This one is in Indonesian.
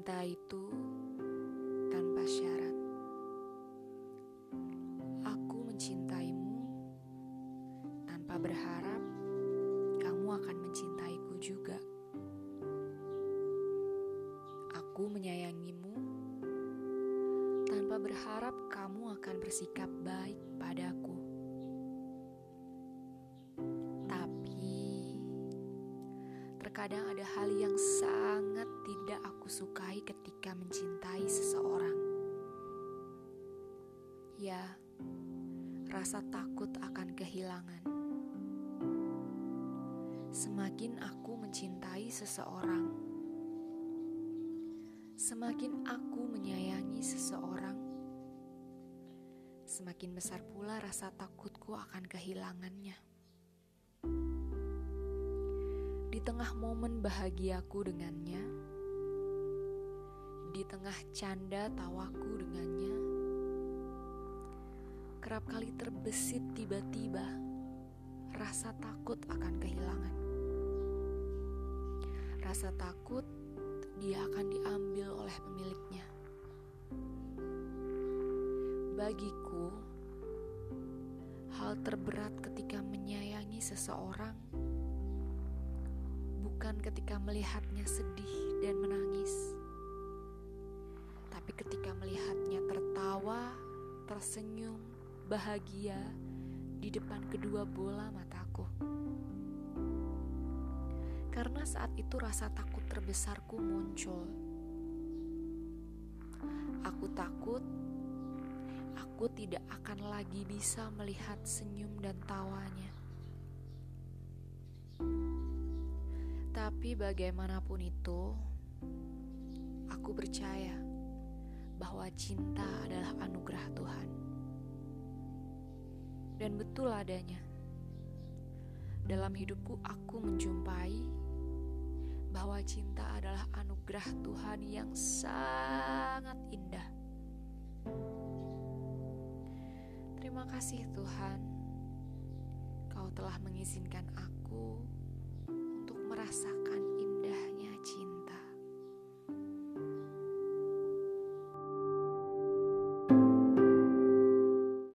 Cinta itu tanpa syarat. Aku mencintaimu tanpa berharap kamu akan mencintaiku juga. Aku menyayangimu tanpa berharap kamu akan bersikap baik padaku. Tapi terkadang ada hal yang sangat sukai ketika mencintai seseorang. Ya, rasa takut akan kehilangan. Semakin aku mencintai seseorang, semakin aku menyayangi seseorang, semakin besar pula rasa takutku akan kehilangannya. Di tengah momen bahagiaku dengannya, di tengah canda tawaku dengannya, kerap kali terbesit tiba-tiba rasa takut akan kehilangan. Rasa takut dia akan diambil oleh pemiliknya. Bagiku, hal terberat ketika menyayangi seseorang bukan ketika melihatnya sedih dan menangis, melihatnya tertawa, tersenyum, bahagia di depan kedua bola mataku. Karena saat itu rasa takut terbesarku muncul. Aku takut aku tidak akan lagi bisa melihat senyum dan tawanya. Tapi bagaimanapun itu, aku percaya bahwa cinta adalah anugerah Tuhan dan betul adanya. Dalam hidupku, aku menjumpai bahwa cinta adalah anugerah Tuhan yang sangat indah. Terima kasih, Tuhan, Kau telah mengizinkan aku